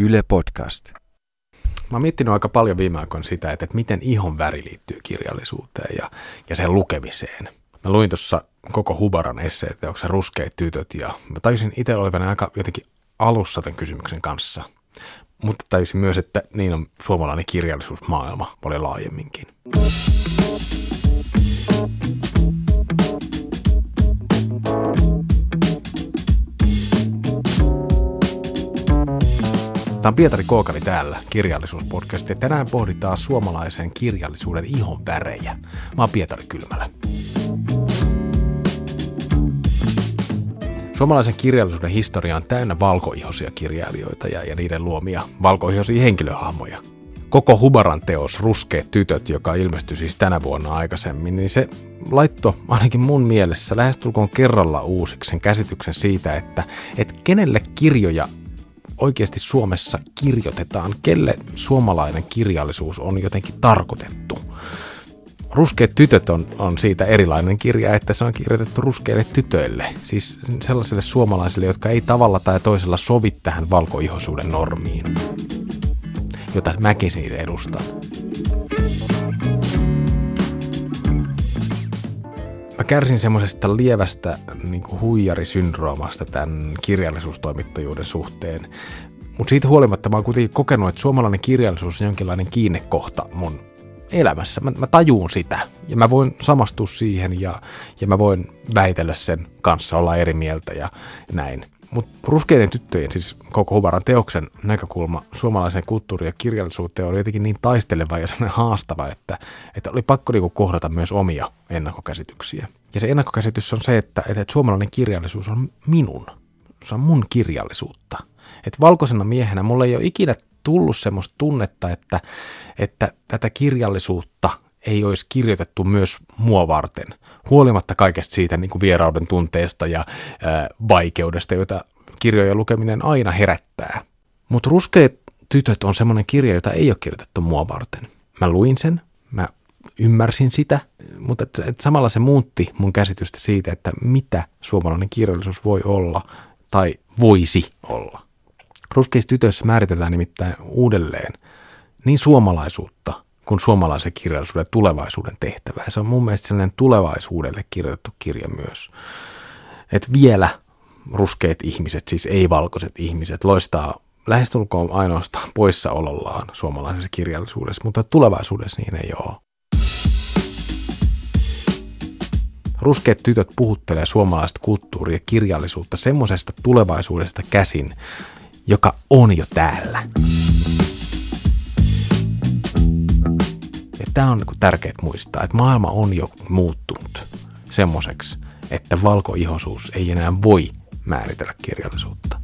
Yle Podcast. Mä oon miettinyt aika paljon viime aikoina sitä, että, että miten ihon väri liittyy kirjallisuuteen ja, ja sen lukemiseen. Mä luin tuossa koko Hubaran esseeteoksen Ruskeat tytöt ja mä tajusin itse olevan aika jotenkin alussa tämän kysymyksen kanssa. Mutta tajusin myös, että niin on suomalainen kirjallisuusmaailma paljon laajemminkin. Tämä on Pietari Kookali täällä, kirjallisuuspodcast, ja tänään pohditaan suomalaisen kirjallisuuden ihon värejä. Mä oon Pietari Kylmälä. Suomalaisen kirjallisuuden historia on täynnä valkoihoisia kirjailijoita ja, ja niiden luomia valkoihoisia henkilöhahmoja. Koko Hubaran teos Ruskeat tytöt, joka ilmestyi siis tänä vuonna aikaisemmin, niin se laitto ainakin mun mielessä lähestulkoon kerralla uusiksi sen käsityksen siitä, että, että kenelle kirjoja oikeasti Suomessa kirjoitetaan, kelle suomalainen kirjallisuus on jotenkin tarkoitettu. Ruskeat tytöt on, on siitä erilainen kirja, että se on kirjoitettu ruskeille tytöille, siis sellaisille suomalaisille, jotka ei tavalla tai toisella sovi tähän valkoihoisuuden normiin, jota mäkin siis edustan. Kärsin semmoisesta lievästä niin huijarisyndroomasta tämän kirjallisuustoimittajuuden suhteen. Mutta siitä huolimatta mä oon kuitenkin kokenut, että suomalainen kirjallisuus on jonkinlainen kiinnekohta mun elämässä. Mä, mä tajuun sitä ja mä voin samastua siihen ja, ja mä voin väitellä sen kanssa, olla eri mieltä ja näin. Mutta ruskeiden tyttöjen, siis koko Hubaran teoksen näkökulma suomalaiseen kulttuuriin ja kirjallisuuteen oli jotenkin niin taisteleva ja sellainen haastava, että, että oli pakko niinku kohdata myös omia ennakkokäsityksiä. Ja se ennakkokäsitys on se, että, että suomalainen kirjallisuus on minun. Se on mun kirjallisuutta. Että valkoisena miehenä mulla ei ole ikinä tullut semmoista tunnetta, että, että tätä kirjallisuutta ei olisi kirjoitettu myös mua varten, huolimatta kaikesta siitä niin kuin vierauden tunteesta ja ää, vaikeudesta, joita kirjojen lukeminen aina herättää. Mutta Ruskeat tytöt on semmoinen kirja, jota ei ole kirjoitettu mua varten. Mä luin sen, mä ymmärsin sitä, mutta et, et samalla se muutti mun käsitystä siitä, että mitä suomalainen kirjallisuus voi olla tai voisi olla. Ruskeissa tytöissä määritellään nimittäin uudelleen niin suomalaisuutta kuin suomalaisen kirjallisuuden tulevaisuuden tehtävä. Ja se on mun mielestä sellainen tulevaisuudelle kirjoitettu kirja myös. Että vielä ruskeat ihmiset, siis ei-valkoiset ihmiset, loistaa lähestulkoon ainoastaan poissaolollaan suomalaisessa kirjallisuudessa, mutta tulevaisuudessa niin ei ole. Ruskeat tytöt puhuttelee suomalaista kulttuuria ja kirjallisuutta semmoisesta tulevaisuudesta käsin, joka on jo täällä. Ja tämä on niin tärkeää muistaa, että maailma on jo muuttunut semmoiseksi, että valkoihosuus ei enää voi määritellä kirjallisuutta.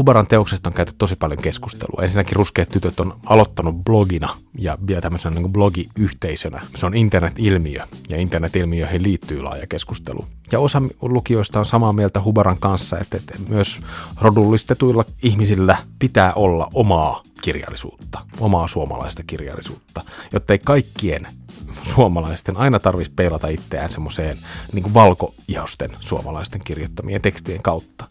Hubaran teoksesta on käyty tosi paljon keskustelua. Ensinnäkin Ruskeat tytöt on aloittanut blogina ja vielä tämmöisenä niin blogiyhteisönä. Se on internet-ilmiö ja internet-ilmiöihin liittyy laaja keskustelu. Ja osa lukijoista on samaa mieltä Hubaran kanssa, että, että myös rodullistetuilla ihmisillä pitää olla omaa kirjallisuutta, omaa suomalaista kirjallisuutta, jotta ei kaikkien suomalaisten aina tarvitsisi peilata itseään semmoiseen niin valkoihosten suomalaisten kirjoittamien tekstien kautta.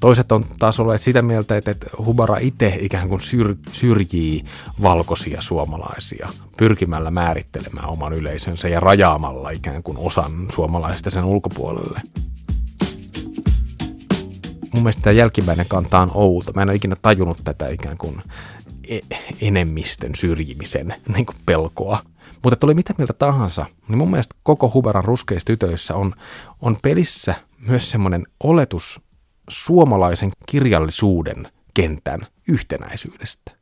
Toiset on taas olleet sitä mieltä, että Hubara itse ikään kuin syr, syrjii valkoisia suomalaisia pyrkimällä määrittelemään oman yleisönsä ja rajaamalla ikään kuin osan suomalaisista sen ulkopuolelle. Mun mielestä tämä jälkimmäinen kanta on outo. Mä en ole ikinä tajunnut tätä ikään kuin e- enemmistön syrjimisen niin kuin pelkoa. Mutta oli mitä mieltä tahansa, niin mun mielestä koko Hubaran ruskeissa tytöissä on, on pelissä myös semmoinen oletus suomalaisen kirjallisuuden kentän yhtenäisyydestä.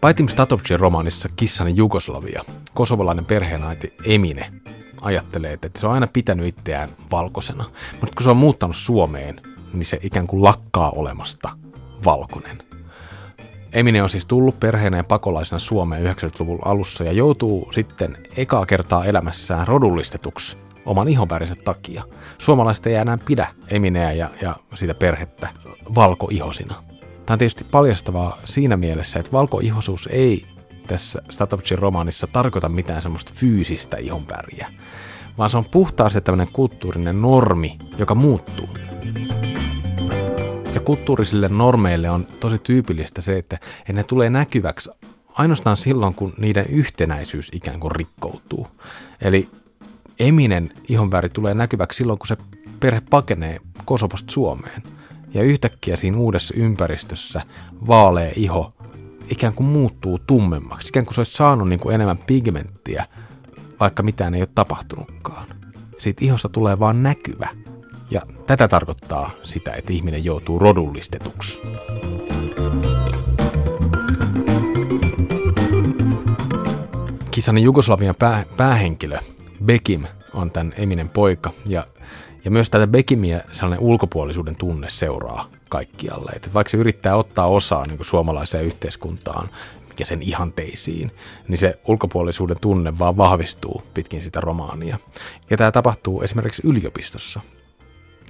Paitim Statovcin romaanissa Kissani Jugoslavia kosovalainen perheenaiti Emine ajattelee, että se on aina pitänyt itseään valkoisena. Mutta kun se on muuttanut Suomeen, niin se ikään kuin lakkaa olemasta valkoinen. Emine on siis tullut perheenä ja pakolaisena Suomeen 90-luvun alussa ja joutuu sitten ekaa kertaa elämässään rodullistetuksi oman ihonvärinsä takia. Suomalaiset ei enää pidä Emineä ja, ja sitä perhettä valkoihosina. Tämä on tietysti paljastavaa siinä mielessä, että valkoihosuus ei tässä Statovicin romaanissa tarkoita mitään semmoista fyysistä ihonväriä, vaan se on puhtaasti tämmöinen kulttuurinen normi, joka muuttuu. Ja kulttuurisille normeille on tosi tyypillistä se, että ne tulee näkyväksi ainoastaan silloin, kun niiden yhtenäisyys ikään kuin rikkoutuu. Eli Eminen ihonväri tulee näkyväksi silloin, kun se perhe pakenee Kosovosta Suomeen. Ja yhtäkkiä siinä uudessa ympäristössä vaalea iho ikään kuin muuttuu tummemmaksi. Ikään kuin se olisi saanut niin kuin enemmän pigmenttiä, vaikka mitään ei ole tapahtunutkaan. Siitä ihosta tulee vaan näkyvä. Ja tätä tarkoittaa sitä, että ihminen joutuu rodullistetuksi. Kissanin Jugoslavian pää, päähenkilö Bekim on tämän Eminen poika ja, ja myös tätä Bekimiä sellainen ulkopuolisuuden tunne seuraa kaikkialle. Että vaikka se yrittää ottaa osaa niin kuin suomalaiseen yhteiskuntaan ja sen ihanteisiin, niin se ulkopuolisuuden tunne vaan vahvistuu pitkin sitä romaania. Ja tämä tapahtuu esimerkiksi yliopistossa.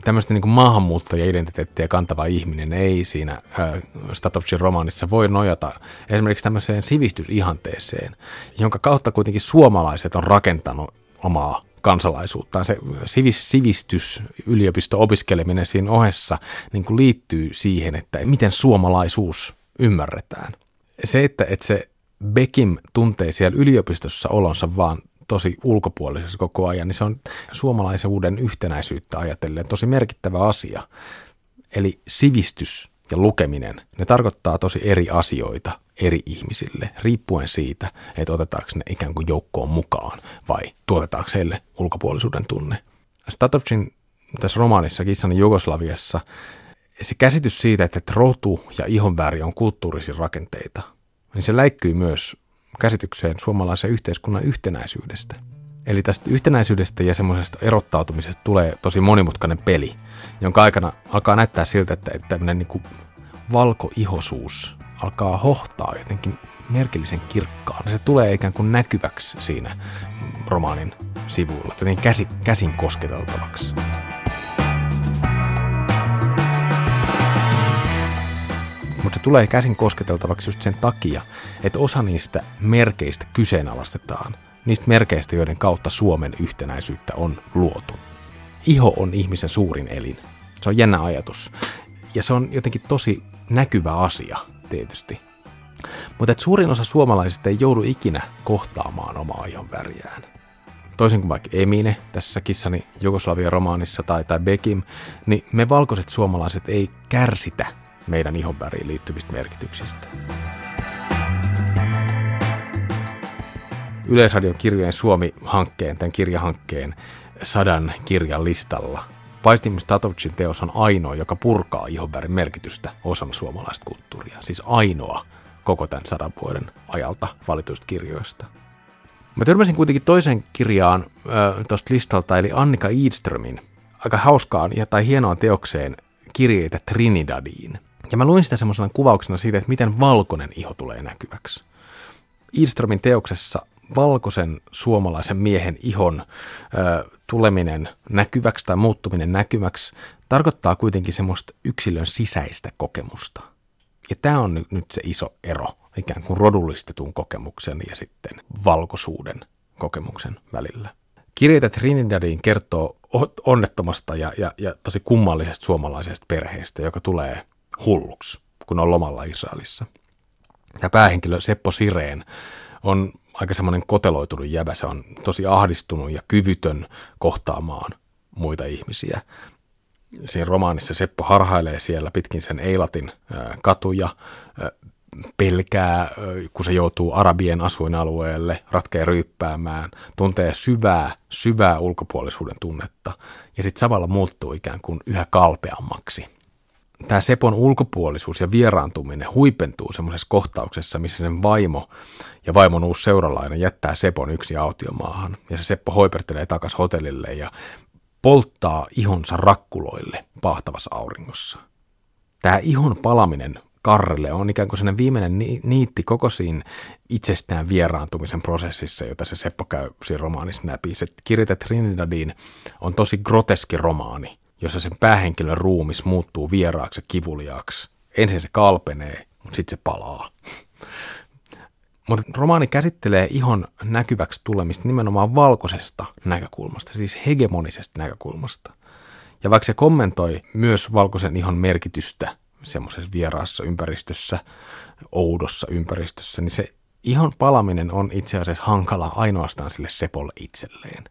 Tämmöistä niin maahanmuuttaja-identiteettiä kantava ihminen ei siinä äh, Statovcin romaanissa voi nojata esimerkiksi tämmöiseen sivistysihanteeseen, jonka kautta kuitenkin suomalaiset on rakentanut omaa kansalaisuuttaan. Se sivistys, yliopisto-opiskeleminen siinä ohessa niin kuin liittyy siihen, että miten suomalaisuus ymmärretään. Se, että, että se Bekim tuntee siellä yliopistossa olonsa vaan tosi ulkopuolisessa koko ajan, niin se on suomalaisuuden yhtenäisyyttä ajatellen tosi merkittävä asia. Eli sivistys ja lukeminen, ne tarkoittaa tosi eri asioita eri ihmisille, riippuen siitä, että otetaanko ne ikään kuin joukkoon mukaan vai tuotetaanko heille ulkopuolisuuden tunne. Statovcin tässä romaanissa Kissani Jugoslaviassa se käsitys siitä, että rotu ja ihonväri on kulttuurisia rakenteita, niin se läikkyy myös käsitykseen suomalaisen yhteiskunnan yhtenäisyydestä. Eli tästä yhtenäisyydestä ja semmoisesta erottautumisesta tulee tosi monimutkainen peli, jonka aikana alkaa näyttää siltä, että, että tämmöinen niin valkoihosuus alkaa hohtaa jotenkin merkillisen kirkkaan. Se tulee ikään kuin näkyväksi siinä romaanin sivuilla, jotenkin käsi, käsin kosketeltavaksi. Mutta se tulee käsin kosketeltavaksi just sen takia, että osa niistä merkeistä kyseenalaistetaan, niistä merkeistä, joiden kautta Suomen yhtenäisyyttä on luotu. Iho on ihmisen suurin elin. Se on jännä ajatus. Ja se on jotenkin tosi näkyvä asia tietysti. Mutta suurin osa suomalaisista ei joudu ikinä kohtaamaan omaa ihon väriään. Toisin kuin vaikka Emine tässä kissani Jugoslavian romaanissa tai, tai Bekim, niin me valkoiset suomalaiset ei kärsitä meidän ihonväriin liittyvistä merkityksistä. Yleisradion kirjojen Suomi-hankkeen, tämän kirjahankkeen sadan kirjan listalla – Paistimis Tatovicin teos on ainoa, joka purkaa ihonvärin merkitystä osana suomalaista kulttuuria. Siis ainoa koko tämän sadan vuoden ajalta valituista kirjoista. Mä törmäsin kuitenkin toisen kirjaan äh, tuosta listalta, eli Annika Eidströmin aika hauskaan ja tai hienoon teokseen kirjeitä Trinidadiin. Ja mä luin sitä semmoisena kuvauksena siitä, että miten valkoinen iho tulee näkyväksi. Eidströmin teoksessa valkoisen suomalaisen miehen ihon ö, tuleminen näkyväksi tai muuttuminen näkyväksi tarkoittaa kuitenkin semmoista yksilön sisäistä kokemusta. Ja tämä on nyt, se iso ero ikään kuin rodullistetun kokemuksen ja sitten valkoisuuden kokemuksen välillä. Kirjeitä Trinidadiin kertoo onnettomasta ja, ja, ja tosi kummallisesta suomalaisesta perheestä, joka tulee hulluksi, kun on lomalla Israelissa. Ja päähenkilö Seppo Sireen on aika semmoinen koteloitunut jäbä. Se on tosi ahdistunut ja kyvytön kohtaamaan muita ihmisiä. Siinä romaanissa Seppo harhailee siellä pitkin sen Eilatin katuja, pelkää, kun se joutuu Arabien asuinalueelle, ratkee ryyppäämään, tuntee syvää, syvää ulkopuolisuuden tunnetta ja sitten samalla muuttuu ikään kuin yhä kalpeammaksi – tämä Sepon ulkopuolisuus ja vieraantuminen huipentuu semmoisessa kohtauksessa, missä sen vaimo ja vaimon uusi seuralainen jättää Sepon yksi autiomaahan. Ja se Seppo hoipertelee takas hotellille ja polttaa ihonsa rakkuloille pahtavassa auringossa. Tämä ihon palaminen Karrelle on ikään kuin sellainen viimeinen niitti koko siinä itsestään vieraantumisen prosessissa, jota se Seppo käy siinä romaanissa läpi. Se kirjoita Trinidadiin on tosi groteski romaani, jossa sen päähenkilön ruumis muuttuu vieraaksi ja kivuliaaksi. Ensin se kalpenee, mutta sitten se palaa. Mutta romaani käsittelee ihon näkyväksi tulemista nimenomaan valkoisesta näkökulmasta, siis hegemonisesta näkökulmasta. Ja vaikka se kommentoi myös valkoisen ihon merkitystä semmoisessa vieraassa ympäristössä, oudossa ympäristössä, niin se ihon palaminen on itse asiassa hankala ainoastaan sille Sepolle itselleen.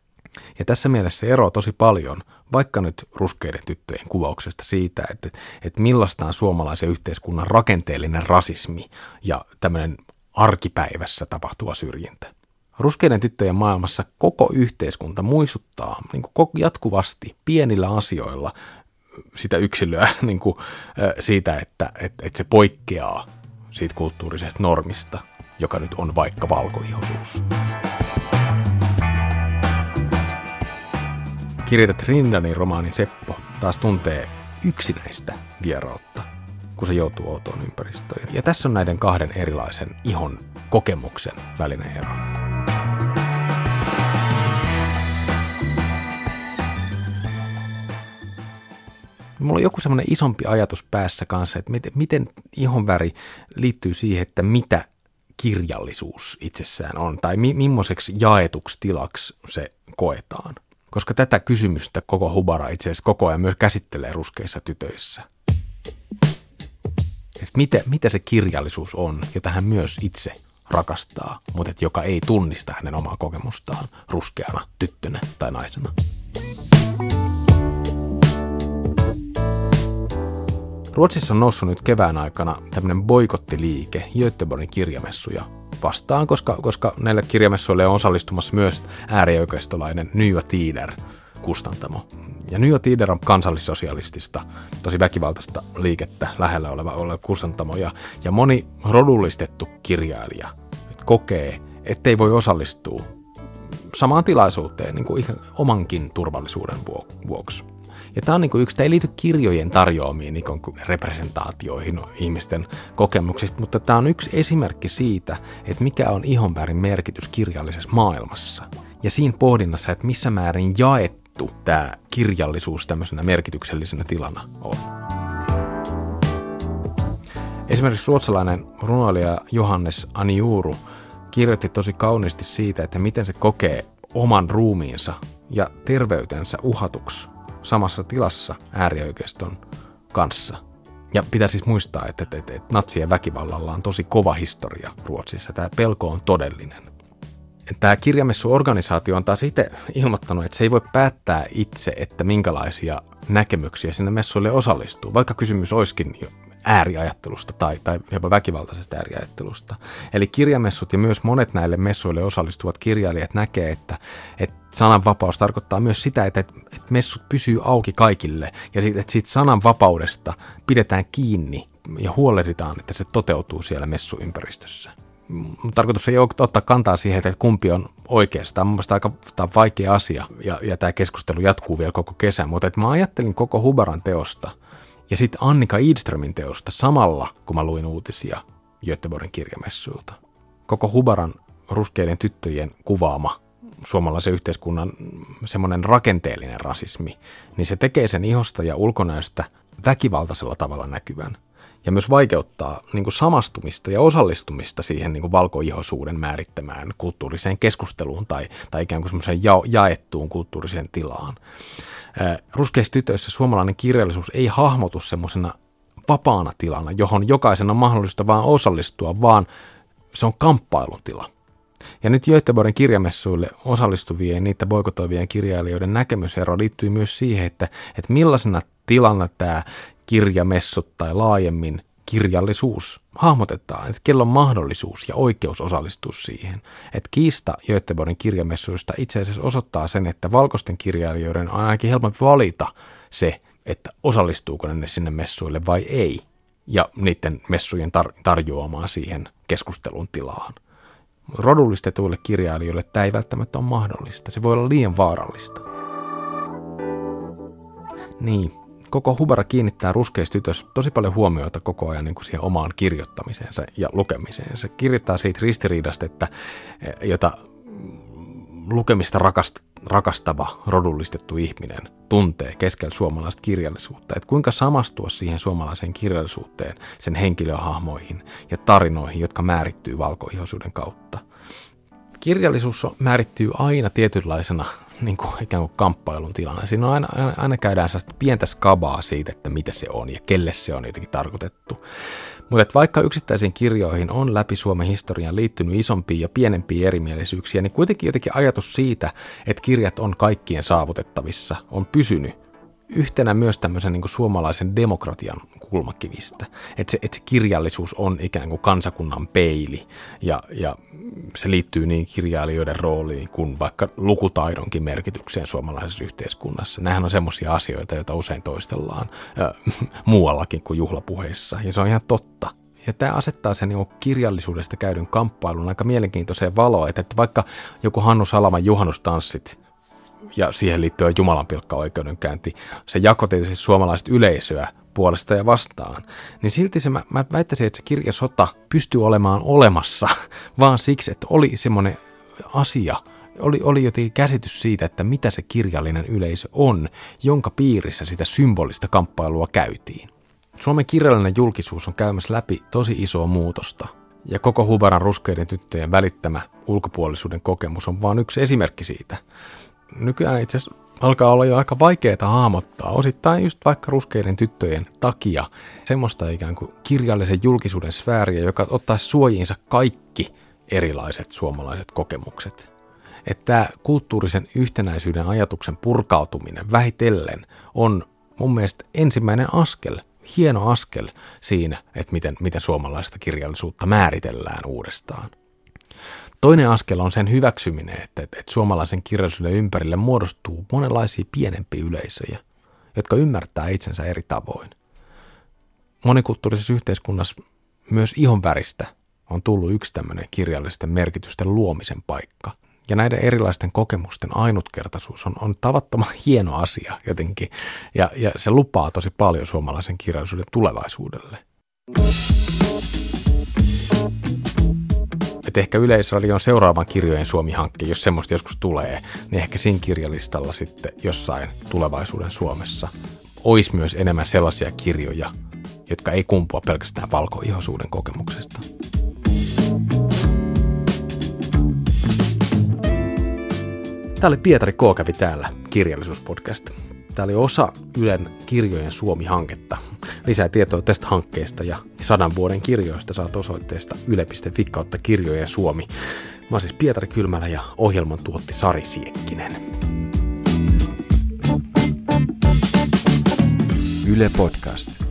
Ja tässä mielessä se eroaa tosi paljon, vaikka nyt ruskeiden tyttöjen kuvauksesta siitä, että, että millaista on suomalaisen yhteiskunnan rakenteellinen rasismi ja tämmöinen arkipäivässä tapahtuva syrjintä. Ruskeiden tyttöjen maailmassa koko yhteiskunta muistuttaa niin kuin jatkuvasti pienillä asioilla sitä yksilöä niin kuin, siitä, että, että, että se poikkeaa siitä kulttuurisesta normista, joka nyt on vaikka valkoihosuus. Kirjoita Trindanin romaani Seppo taas tuntee yksinäistä vierautta, kun se joutuu outoon ympäristöön. Ja tässä on näiden kahden erilaisen ihon kokemuksen välinen ero. Mulla on joku semmoinen isompi ajatus päässä kanssa, että miten, miten ihonväri liittyy siihen, että mitä kirjallisuus itsessään on, tai mi- millaiseksi jaetuksi tilaksi se koetaan. Koska tätä kysymystä koko Hubara itse asiassa koko ajan myös käsittelee ruskeissa tytöissä. Et mitä, mitä se kirjallisuus on, jota hän myös itse rakastaa, mutta et joka ei tunnista hänen omaa kokemustaan ruskeana tyttönä tai naisena. Ruotsissa on noussut nyt kevään aikana tämmöinen boikottiliike Göteborgin kirjamessuja vastaan, koska, koska näille kirjamessuille on osallistumassa myös äärioikeistolainen Nya Tider kustantamo. Ja Nya Tider on kansallissosialistista, tosi väkivaltaista liikettä lähellä oleva, oleva kustantamo. Ja, ja moni rodullistettu kirjailija kokee, ettei voi osallistua samaan tilaisuuteen niin kuin ihan omankin turvallisuuden vuoksi. Ja tämä on niin kuin yksi, tämä ei liity kirjojen tarjoamiin niin representaatioihin ihmisten kokemuksista, mutta tämä on yksi esimerkki siitä, että mikä on ihonvärin merkitys kirjallisessa maailmassa. Ja siinä pohdinnassa, että missä määrin jaettu tämä kirjallisuus tämmöisenä merkityksellisenä tilana on. Esimerkiksi ruotsalainen runoilija Johannes Aniuru kirjoitti tosi kauniisti siitä, että miten se kokee oman ruumiinsa ja terveytensä uhatuksi samassa tilassa äärioikeiston kanssa. Ja pitää siis muistaa, että, että, että, että natsien väkivallalla on tosi kova historia Ruotsissa. Tämä pelko on todellinen. Tämä kirjamessuorganisaatio on taas itse ilmoittanut, että se ei voi päättää itse, että minkälaisia näkemyksiä sinne messuille osallistuu, vaikka kysymys olisikin ääriajattelusta tai, tai jopa väkivaltaisesta ääriajattelusta. Eli kirjamessut ja myös monet näille messuille osallistuvat kirjailijat näkee, että, että sananvapaus tarkoittaa myös sitä, että, että messut pysyy auki kaikille ja siitä, että siitä sananvapaudesta pidetään kiinni ja huolehditaan, että se toteutuu siellä messuympäristössä. Tarkoitus ei ole ottaa kantaa siihen, että kumpi on oikeastaan. Mun aika tämä on vaikea asia ja, ja tämä keskustelu jatkuu vielä koko kesän, mutta että mä ajattelin koko Hubaran teosta – ja sitten Annika Idströmin teosta samalla, kun mä luin uutisia Göteborgin kirjamessuilta. Koko Hubaran ruskeiden tyttöjen kuvaama suomalaisen yhteiskunnan semmoinen rakenteellinen rasismi, niin se tekee sen ihosta ja ulkonäöstä väkivaltaisella tavalla näkyvän. Ja myös vaikeuttaa niin kuin samastumista ja osallistumista siihen niin kuin valkoihoisuuden määrittämään kulttuuriseen keskusteluun tai, tai ikään kuin semmoiseen ja, jaettuun kulttuuriseen tilaan. Ruskeissa tytöissä suomalainen kirjallisuus ei hahmotu semmoisena vapaana tilana, johon jokaisen on mahdollista vaan osallistua, vaan se on kamppailun tila. Ja nyt Göteborgin kirjamessuille osallistuvien ja niitä boikotoivien kirjailijoiden näkemysero liittyy myös siihen, että, että millaisena tilana tämä kirjamessut tai laajemmin kirjallisuus hahmotetaan, että kello on mahdollisuus ja oikeus osallistua siihen. Että kiista Göteborgin kirjamessuista itse asiassa osoittaa sen, että valkoisten kirjailijoiden on ainakin helpompi valita se, että osallistuuko ne sinne messuille vai ei, ja niiden messujen tar- tarjoamaan siihen keskustelun tilaan. Rodullistetuille kirjailijoille tämä ei välttämättä ole mahdollista. Se voi olla liian vaarallista. Niin, koko Hubara kiinnittää ruskeista tytös tosi paljon huomioita koko ajan niin kuin siihen omaan kirjoittamiseensa ja lukemiseen. Se kirjoittaa siitä ristiriidasta, että, jota lukemista rakast, rakastava, rodullistettu ihminen tuntee keskellä suomalaista kirjallisuutta. Että kuinka samastua siihen suomalaiseen kirjallisuuteen, sen henkilöhahmoihin ja tarinoihin, jotka määrittyy valkoihoisuuden kautta. Kirjallisuus määrittyy aina tietynlaisena niin kuin ikään kuin kamppailun tilanne. Siinä on aina, aina, aina käydään sellaista pientä skabaa siitä, että mitä se on ja kelle se on jotenkin tarkoitettu. Mutta vaikka yksittäisiin kirjoihin on läpi Suomen historian liittynyt isompia ja pienempiä erimielisyyksiä, niin kuitenkin jotenkin ajatus siitä, että kirjat on kaikkien saavutettavissa, on pysynyt yhtenä myös tämmöisen niin suomalaisen demokratian kulmakivistä. Että se, että se kirjallisuus on ikään kuin kansakunnan peili ja, ja se liittyy niin kirjailijoiden rooliin kuin vaikka lukutaidonkin merkitykseen suomalaisessa yhteiskunnassa. Nämähän on semmoisia asioita, joita usein toistellaan äh, muuallakin kuin juhlapuheissa ja se on ihan totta. Ja tämä asettaa sen niin kirjallisuudesta käydyn kamppailun aika mielenkiintoiseen valoon, että, että vaikka joku Hannu Salaman juhannustanssit ja siihen liittyen Jumalan oikeudenkäynti, se jakoi tietysti suomalaista yleisöä puolesta ja vastaan, niin silti se, mä, mä väittäisin, että se kirjasota pystyy olemaan olemassa vaan siksi, että oli semmoinen asia, oli, oli jotenkin käsitys siitä, että mitä se kirjallinen yleisö on, jonka piirissä sitä symbolista kamppailua käytiin. Suomen kirjallinen julkisuus on käymässä läpi tosi isoa muutosta, ja koko Hubaran ruskeiden tyttöjen välittämä ulkopuolisuuden kokemus on vain yksi esimerkki siitä nykyään itse asiassa alkaa olla jo aika vaikeaa hahmottaa, osittain just vaikka ruskeiden tyttöjen takia, semmoista ikään kuin kirjallisen julkisuuden sfääriä, joka ottaisi suojiinsa kaikki erilaiset suomalaiset kokemukset. Että tämä kulttuurisen yhtenäisyyden ajatuksen purkautuminen vähitellen on mun mielestä ensimmäinen askel, hieno askel siinä, että miten, miten suomalaista kirjallisuutta määritellään uudestaan. Toinen askel on sen hyväksyminen, että, että, että suomalaisen kirjallisuuden ympärille muodostuu monenlaisia pienempiä yleisöjä, jotka ymmärtää itsensä eri tavoin. Monikulttuurisessa yhteiskunnassa myös ihonväristä on tullut yksi tämmöinen kirjallisten merkitysten luomisen paikka. Ja näiden erilaisten kokemusten ainutkertaisuus on, on tavattoman hieno asia jotenkin, ja, ja se lupaa tosi paljon suomalaisen kirjallisuuden tulevaisuudelle että ehkä Yleisradion seuraavan kirjojen Suomi-hankke, jos semmoista joskus tulee, niin ehkä siinä kirjalistalla sitten jossain tulevaisuuden Suomessa olisi myös enemmän sellaisia kirjoja, jotka ei kumpua pelkästään valkoihoisuuden kokemuksesta. Tämä oli Pietari K. kävi täällä kirjallisuuspodcast. Tämä oli osa Ylen kirjojen Suomi-hanketta. Lisää tietoa tästä hankkeesta ja sadan vuoden kirjoista saat osoitteesta yle.fi kautta kirjojen Suomi. Mä oon siis Pietari Kylmälä ja ohjelman tuotti Sari Siekkinen. Yle Podcast.